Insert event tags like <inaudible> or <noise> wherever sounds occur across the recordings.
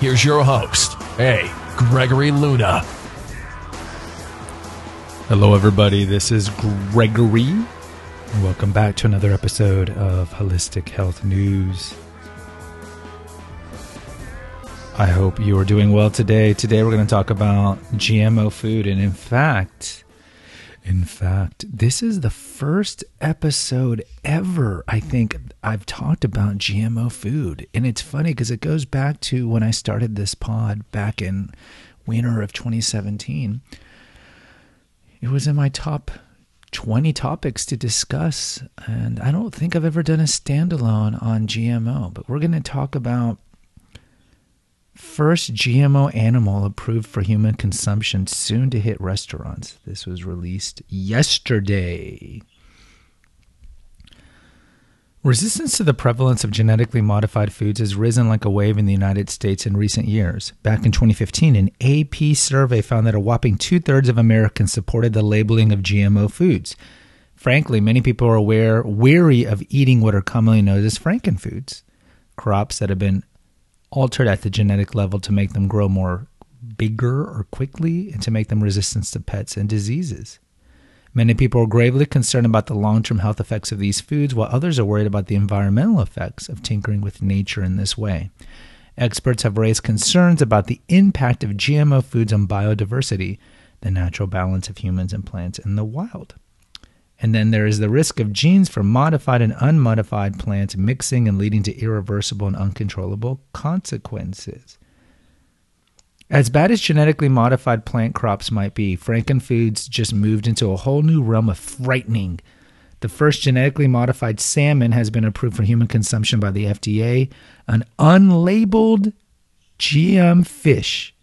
Here's your host, A. Gregory Luna. Hello, everybody. This is Gregory. Welcome back to another episode of Holistic Health News. I hope you are doing well today. Today, we're going to talk about GMO food. And in fact, in fact, this is the first episode ever I think I've talked about GMO food. And it's funny because it goes back to when I started this pod back in winter of 2017. It was in my top 20 topics to discuss. And I don't think I've ever done a standalone on GMO, but we're going to talk about First GMO animal approved for human consumption soon to hit restaurants. This was released yesterday. Resistance to the prevalence of genetically modified foods has risen like a wave in the United States in recent years. Back in 2015, an AP survey found that a whopping two thirds of Americans supported the labeling of GMO foods. Frankly, many people are aware, weary of eating what are commonly known as frankenfoods, crops that have been altered at the genetic level to make them grow more bigger or quickly and to make them resistant to pets and diseases. Many people are gravely concerned about the long term health effects of these foods, while others are worried about the environmental effects of tinkering with nature in this way. Experts have raised concerns about the impact of GMO foods on biodiversity, the natural balance of humans and plants in the wild. And then there is the risk of genes from modified and unmodified plants mixing and leading to irreversible and uncontrollable consequences. As bad as genetically modified plant crops might be, Frankenfoods just moved into a whole new realm of frightening. The first genetically modified salmon has been approved for human consumption by the FDA. An unlabeled GM fish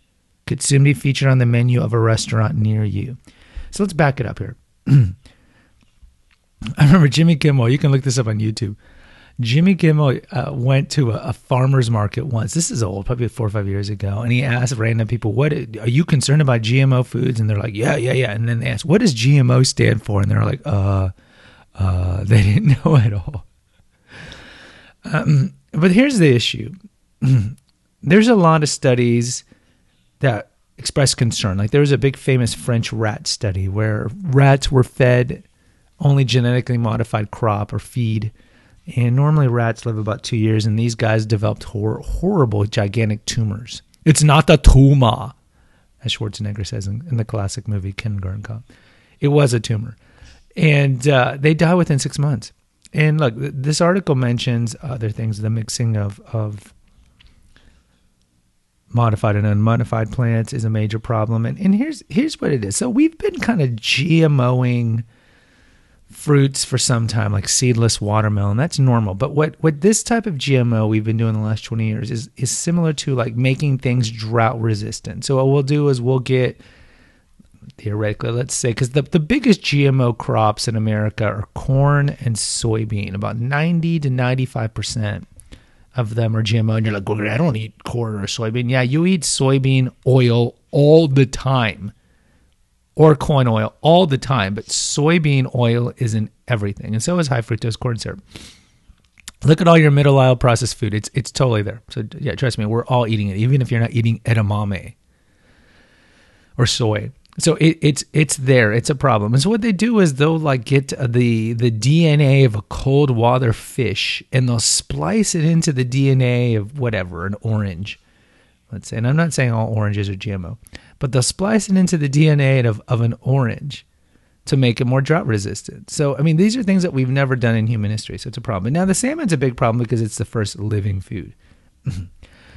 could soon be featured on the menu of a restaurant near you. So let's back it up here. <clears throat> Remember Jimmy Kimmel. You can look this up on YouTube. Jimmy Kimmel uh, went to a, a, farmer's market once. This is old, probably four or five years ago, and he asked random people, "What are you concerned about GMO foods?" And they're like, "Yeah, yeah, yeah." And then they asked, "What does GMO stand for?" And they're like, "Uh, uh," <laughs> they didn't know at all. Um, but here's the issue: <clears throat> there's a lot of studies that express concern. Like there was a big famous French rat study where rats were fed only genetically modified crop or feed. And normally rats live about two years, and these guys developed hor- horrible, gigantic tumors. It's not a tumor, as Schwarzenegger says in, in the classic movie Kindergarten Cop. It was a tumor. And uh, they die within six months. And look, this article mentions other things, the mixing of, of modified and unmodified plants is a major problem. And, and here's here's what it is. So we've been kind of GMOing fruits for some time, like seedless watermelon. That's normal. But what, what this type of GMO we've been doing the last 20 years is, is similar to like making things drought resistant. So what we'll do is we'll get theoretically, let's say, because the, the biggest GMO crops in America are corn and soybean. About 90 to 95% of them are GMO. And you're like, well, I don't eat corn or soybean. Yeah, you eat soybean oil all the time or corn oil all the time, but soybean oil is in everything, and so is high fructose corn syrup. Look at all your middle aisle processed food; it's it's totally there. So yeah, trust me, we're all eating it, even if you're not eating edamame or soy. So it, it's it's there. It's a problem. And so what they do is they'll like get the the DNA of a cold water fish and they'll splice it into the DNA of whatever an orange. Let's say, and I'm not saying all oranges are GMO, but they'll splice it into the DNA of, of an orange to make it more drought resistant. So, I mean, these are things that we've never done in human history. So it's a problem. Now, the salmon's a big problem because it's the first living food. <clears throat>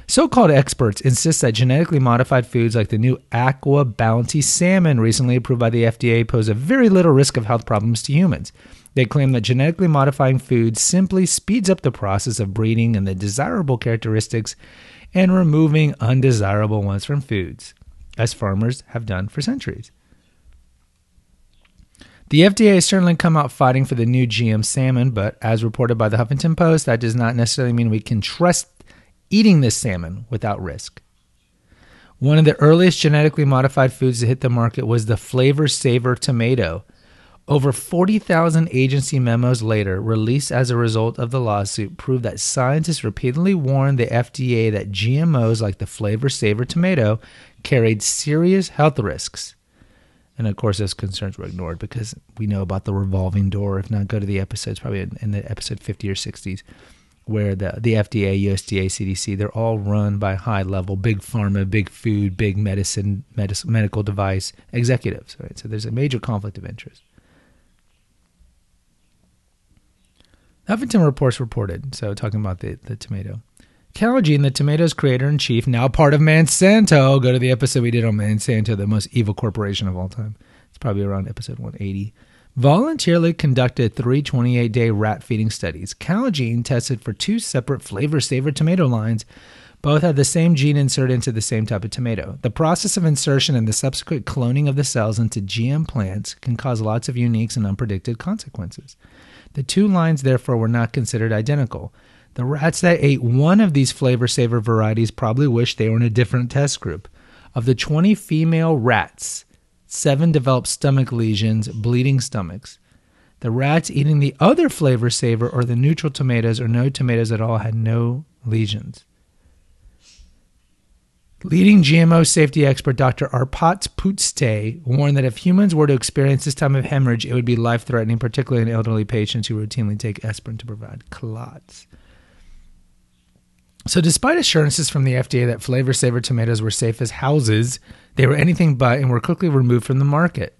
so called experts insist that genetically modified foods like the new Aqua Bounty salmon, recently approved by the FDA, pose a very little risk of health problems to humans. They claim that genetically modifying foods simply speeds up the process of breeding and the desirable characteristics and removing undesirable ones from foods, as farmers have done for centuries. The FDA has certainly come out fighting for the new GM salmon, but as reported by the Huffington Post, that does not necessarily mean we can trust eating this salmon without risk. One of the earliest genetically modified foods to hit the market was the Flavr Savr tomato. Over 40,000 agency memos later, released as a result of the lawsuit, prove that scientists repeatedly warned the FDA that GMOs like the Flavr Savr tomato carried serious health risks. And of course, those concerns were ignored because we know about the revolving door. If not, go to the episodes, probably in, in the episode 50 or 60s, where the, the FDA, USDA, CDC, they're all run by high level, big pharma, big food, big medicine, medis- medical device executives. Right? So there's a major conflict of interest. Huffington Reports reported, so talking about the, the tomato. Calgene, the tomato's creator in chief, now part of Monsanto. Go to the episode we did on Monsanto, the most evil corporation of all time. It's probably around episode 180. Voluntarily conducted three 28 day rat feeding studies. Calgene tested for two separate Flavr Savr tomato lines. Both had the same gene inserted into the same type of tomato. The process of insertion and the subsequent cloning of the cells into GM plants can cause lots of unique and unpredicted consequences. The two lines, therefore, were not considered identical. The rats that ate one of these Flavr Savr varieties probably wished they were in a different test group. Of the 20 female rats, seven developed stomach lesions, bleeding stomachs. The rats eating the other Flavr Savr or the neutral tomatoes or no tomatoes at all had no lesions. Leading GMO safety expert Dr. Arpad Pusztai warned that if humans were to experience this type of hemorrhage, it would be life threatening, particularly in elderly patients who routinely take aspirin to provide clots. So, despite assurances from the FDA that Flavr Savr tomatoes were safe as houses, they were anything but and were quickly removed from the market.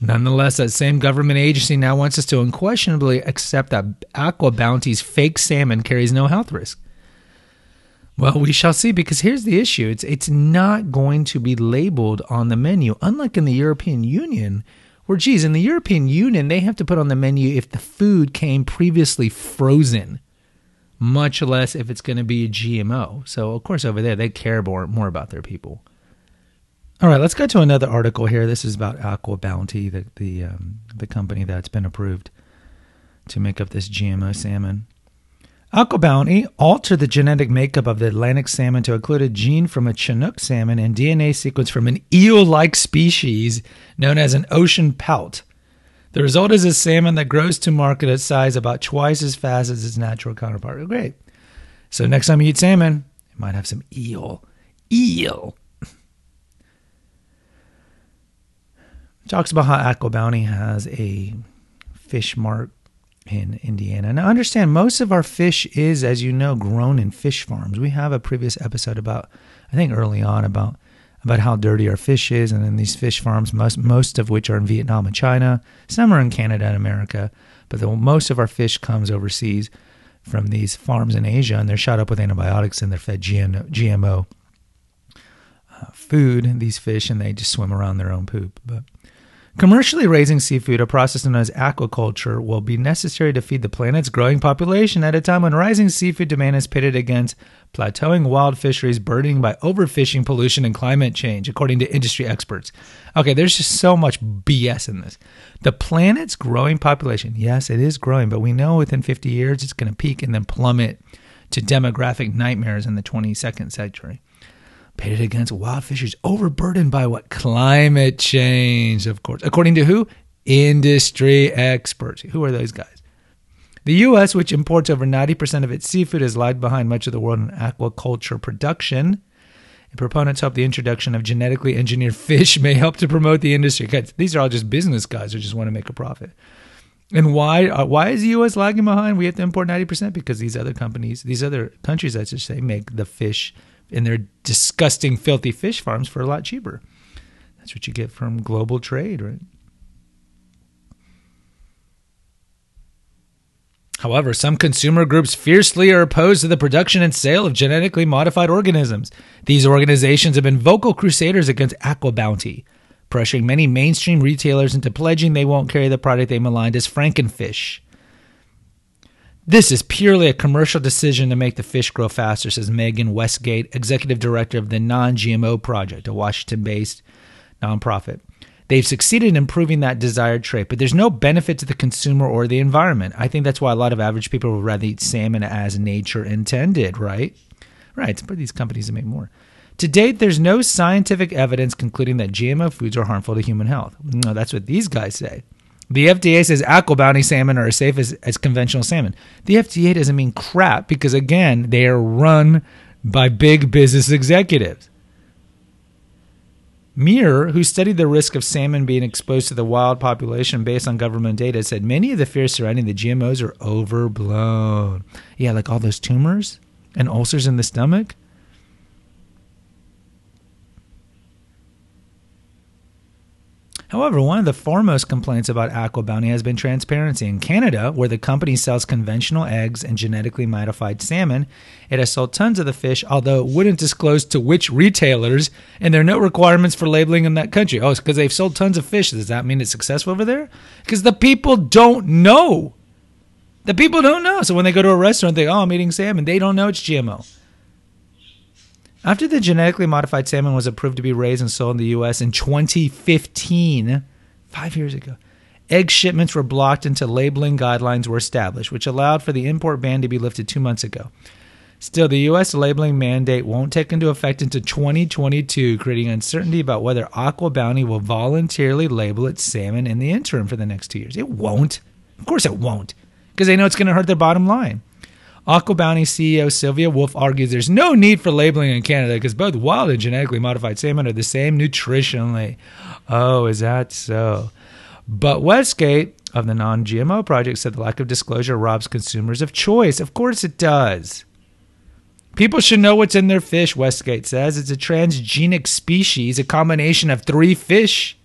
Nonetheless, that same government agency now wants us to unquestionably accept that Aqua Bounty's fake salmon carries no health risk. Well, we shall see because here's the issue. It's it's not going to be labeled on the menu, unlike in the European Union, where geez, in the European Union they have to put on the menu if the food came previously frozen much less if it's going to be a GMO. So, of course, over there, they care more, more about their people. All right, let's go to another article here. This is about Aqua Bounty, the the um, the company that's been approved to make up this GMO salmon. Aqua Bounty altered the genetic makeup of the Atlantic salmon to include a gene from a Chinook salmon and DNA sequence from an eel-like species known as an ocean pout. The result is a salmon that grows to market at size about twice as fast as its natural counterpart. Oh, great. So next time you eat salmon, you might have some eel. Eel. Talks about how Aqua Bounty has a fish mart in Indiana. Now, understand most of our fish is, as you know, grown in fish farms. We have a previous episode about, I think early on, about about how dirty our fish is, and then these fish farms, most most of which are in Vietnam and China, some are in Canada and America, but the, most of our fish comes overseas from these farms in Asia, and they're shot up with antibiotics and they're fed GMO uh, food. These fish, and they just swim around their own poop, but. Commercially raising seafood, a process known as aquaculture, will be necessary to feed the planet's growing population at a time when rising seafood demand is pitted against plateauing wild fisheries burdened by overfishing, pollution, and climate change, according to industry experts. Okay, there's just so much BS in this. The planet's growing population, yes, it is growing, but we know within 50 years it's going to peak and then plummet to demographic nightmares in the 22nd century pitted against wild fisheries overburdened by what? Climate change, of course. According to who? Industry experts. Who are those guys? The U.S., which imports over 90% of its seafood, has lagged behind much of the world in aquaculture production. And proponents hope the introduction of genetically engineered <laughs> fish may help to promote the industry. These are all just business guys who just want to make a profit. And why uh, why is the U.S. lagging behind? We have to import 90% because these other companies, these other countries, I should say, make the fish in their disgusting, filthy fish farms for a lot cheaper. That's what you get from global trade, right? However, some consumer groups fiercely are opposed to the production and sale of genetically modified organisms. These organizations have been vocal crusaders against aqua bounty. Pressuring many mainstream retailers into pledging they won't carry the product they maligned as Frankenfish. This is purely a commercial decision to make the fish grow faster, says Megan Westgate, executive director of the Non GMO Project, a Washington based nonprofit. They've succeeded in improving that desired trait, but there's no benefit to the consumer or the environment. I think that's why a lot of average people would rather eat salmon as nature intended, right? Right, it's for these companies to make more. To date, there's no scientific evidence concluding that GMO foods are harmful to human health. No, that's what these guys say. The FDA says aqua bounty salmon are as safe as, as conventional salmon. The FDA doesn't mean crap because, again, they are run by big business executives. Muir, who studied the risk of salmon being exposed to the wild population based on government data, said many of the fears surrounding the GMOs are overblown. Yeah, like all those tumors and ulcers in the stomach. However, one of the foremost complaints about Aqua Bounty has been transparency. In Canada, where the company sells conventional eggs and genetically modified salmon, it has sold tons of the fish, although it wouldn't disclose to which retailers, and there are no requirements for labeling in that country. Oh, it's because they've sold tons of fish. Does that mean it's successful over there? Because the people don't know. The people don't know. So when they go to a restaurant, they, oh, I'm eating salmon. They don't know it's GMO. After the genetically modified salmon was approved to be raised and sold in the U.S. in 2015, five years ago, egg shipments were blocked until labeling guidelines were established, which allowed for the import ban to be lifted two months ago. Still, the U.S. labeling mandate won't take into effect until 2022, creating uncertainty about whether Aqua Bounty will voluntarily label its salmon in the interim for the next two years. It won't. Of course, it won't, because they know it's going to hurt their bottom line. Aqua Bounty CEO Sylvia Wolf argues there's no need for labeling in Canada because both wild and genetically modified salmon are the same nutritionally. Oh, is that so? But Westgate of the Non GMO Project said the lack of disclosure robs consumers of choice. Of course it does. People should know what's in their fish, Westgate says. It's a transgenic species, a combination of three fish.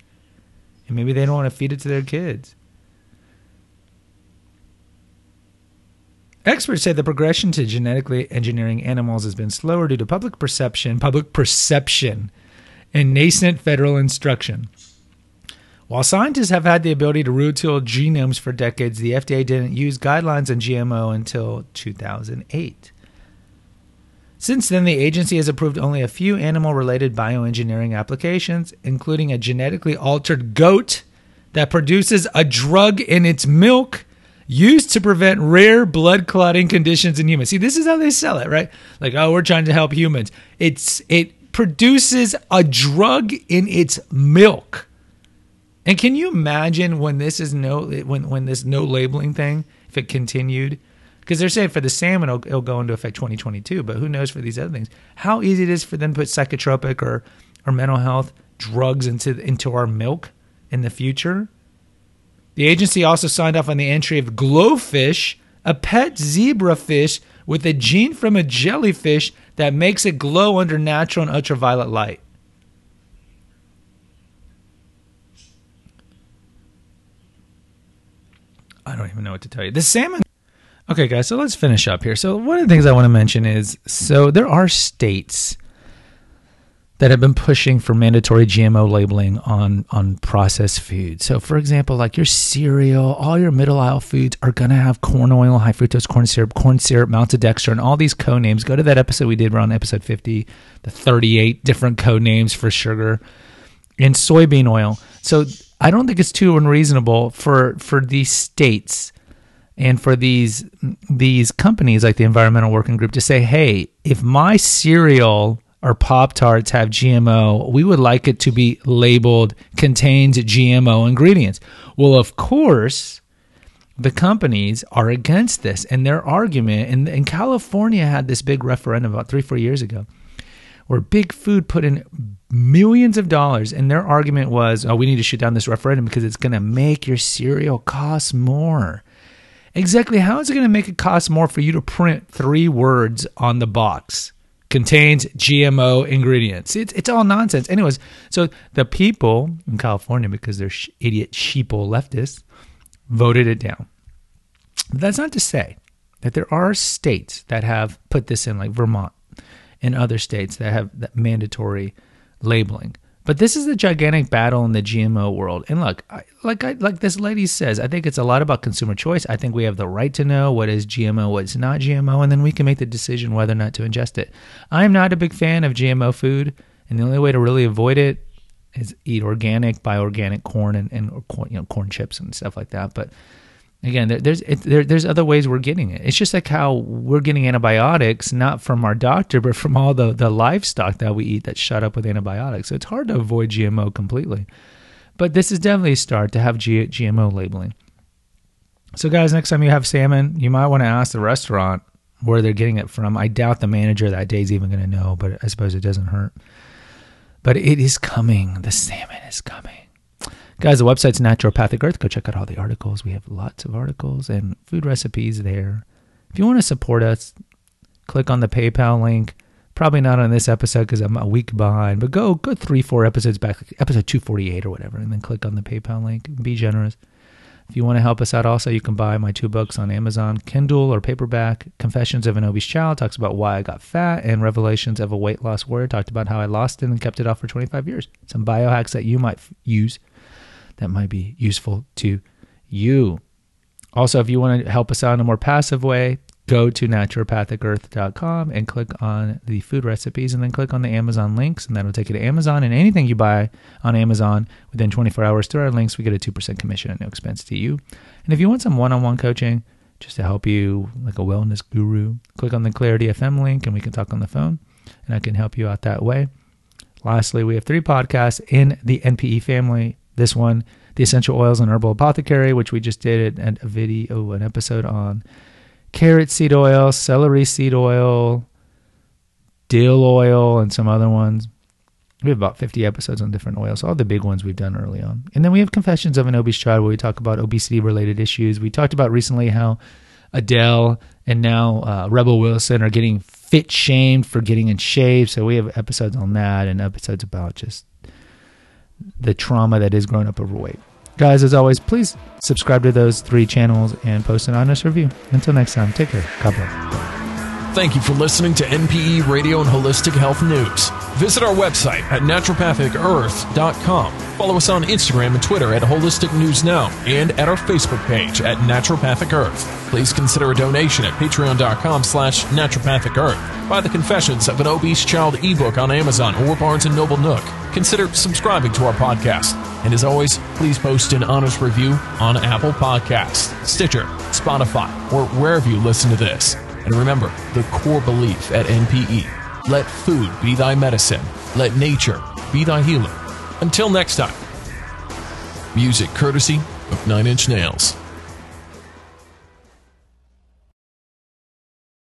And maybe they don't want to feed it to their kids. Experts say the progression to genetically engineering animals has been slower due to public perception, public perception, and nascent federal instruction. While scientists have had the ability to retool genomes for decades, the FDA didn't use guidelines on GMO until 2008. Since then, the agency has approved only a few animal related bioengineering applications, including a genetically altered goat that produces a drug in its milk used to prevent rare blood clotting conditions in humans. See, this is how they sell it, right? Like, oh, we're trying to help humans. It's it produces a drug in its milk. And can you imagine when this is no when when this no labeling thing if it continued? Because they're saying for the salmon it'll, it'll, go into effect 2022, but who knows for these other things? How easy it is for them to put psychotropic or or mental health drugs into into our milk in the future? The agency also signed off on the entry of GloFish, a pet zebra fish with a gene from a jellyfish that makes it glow under natural and ultraviolet light. I don't even know what to tell you. The salmon. Okay, guys, so let's finish up here. So, one of the things I want to mention is so there are states that have been pushing for mandatory GMO labeling on on processed food. So, for example, like your cereal, all your middle aisle foods are to have corn oil, high fructose corn syrup, corn syrup, maltodextrin, all these code names. Go to that episode we did around episode 50, the 38 different code names for sugar and soybean oil. So, I don't think it's too unreasonable for for these states and for these these companies like the Environmental Working Group to say, "Hey, if my cereal or Pop Tarts have GMO, we would like it to be labeled contains GMO ingredients. Well, of course, the companies are against this. And their argument, and, and California had this big referendum about three, four years ago, where big food put in millions of dollars. And their argument was, oh, we need to shoot down this referendum because it's going to make your cereal cost more. Exactly how is it going to make it cost more for you to print three words on the box? Contains GMO ingredients. It's, it's all nonsense. Anyways, so the people in California, because they're sh- idiot sheeple leftists, voted it down. But that's not to say that there are states that have put this in, like Vermont and other states that have that mandatory labeling. But this is a gigantic battle in the GMO world. And look, I, like I, like this lady says, I think it's a lot about consumer choice. I think we have the right to know what is GMO, what's not GMO, and then we can make the decision whether or not to ingest it. I'm not a big fan of GMO food, and the only way to really avoid it is eat organic, buy organic corn and, and or corn, you know corn chips and stuff like that. But again, there, there's it, there, there's other ways we're getting it. It's just like how we're getting antibiotics not from our doctor, but from all the the livestock that we eat that's shot up with antibiotics. So it's hard to avoid GMO completely. But this is definitely a start to have G, GMO labeling. So guys, next time you have salmon, you might want to ask the restaurant where they're getting it from. I doubt the manager that day is even going to know, but I suppose it doesn't hurt. But it is coming. The salmon is coming. Guys, the website's Naturopathic Earth. Go check out all the articles. We have lots of articles and food recipes there. If you want to support us, click on the PayPal link. Probably not on this episode because I'm a week behind, but go go three, four episodes back, episode 248 or whatever, and then click on the PayPal link. Be generous. If you want to help us out, also, you can buy my two books on Amazon, Kindle or paperback. Confessions of an Obese Child talks about why I got fat, and Revelations of a Weight Loss Warrior talked about how I lost it and kept it off for 25 years. Some biohacks that you might f- use that might be useful to you. Also, if you want to help us out in a more passive way, go to naturopathicearth.com and click on the food recipes and then click on the Amazon links, and that'll take you to Amazon. And anything you buy on Amazon within 24 hours through our links, we get a 2% commission at no expense to you. And if you want some one on one coaching, just to help you like a wellness guru, click on the Clarity FM link and we can talk on the phone and I can help you out that way. Lastly, we have three podcasts in the NPE family this one, the essential oils and herbal apothecary, which we just did and a video, an episode on carrot seed oil, celery seed oil, dill oil, and some other ones. We have about 50 episodes on different oils, all the big ones we've done early on. And then we have Confessions of an Obese Child, where we talk about obesity related issues. We talked about recently how Adele and now uh, Rebel Wilson are getting fit shamed for getting in shape. So we have episodes on that and episodes about just the trauma that is growing up overweight. Guys, as always, please subscribe to those three channels and post an honest review. Until next time, take care. God bless. Thank you for listening to NPE Radio and Holistic Health News. Visit our website at naturopathicearth.com. Follow us on Instagram and Twitter at Holistic News Now and at our Facebook page at Naturopathic Earth. Please consider a donation at patreon.com slash naturopathic earth. Buy the Confessions of an Obese Child ebook on Amazon or Barnes & Noble Nook. Consider subscribing to our podcast. And as always, please post an honest review on Apple Podcasts, Stitcher, Spotify, or wherever you listen to this. And remember the core belief at NPE let food be thy medicine, let nature be thy healer. Until next time, music courtesy of Nine Inch Nails.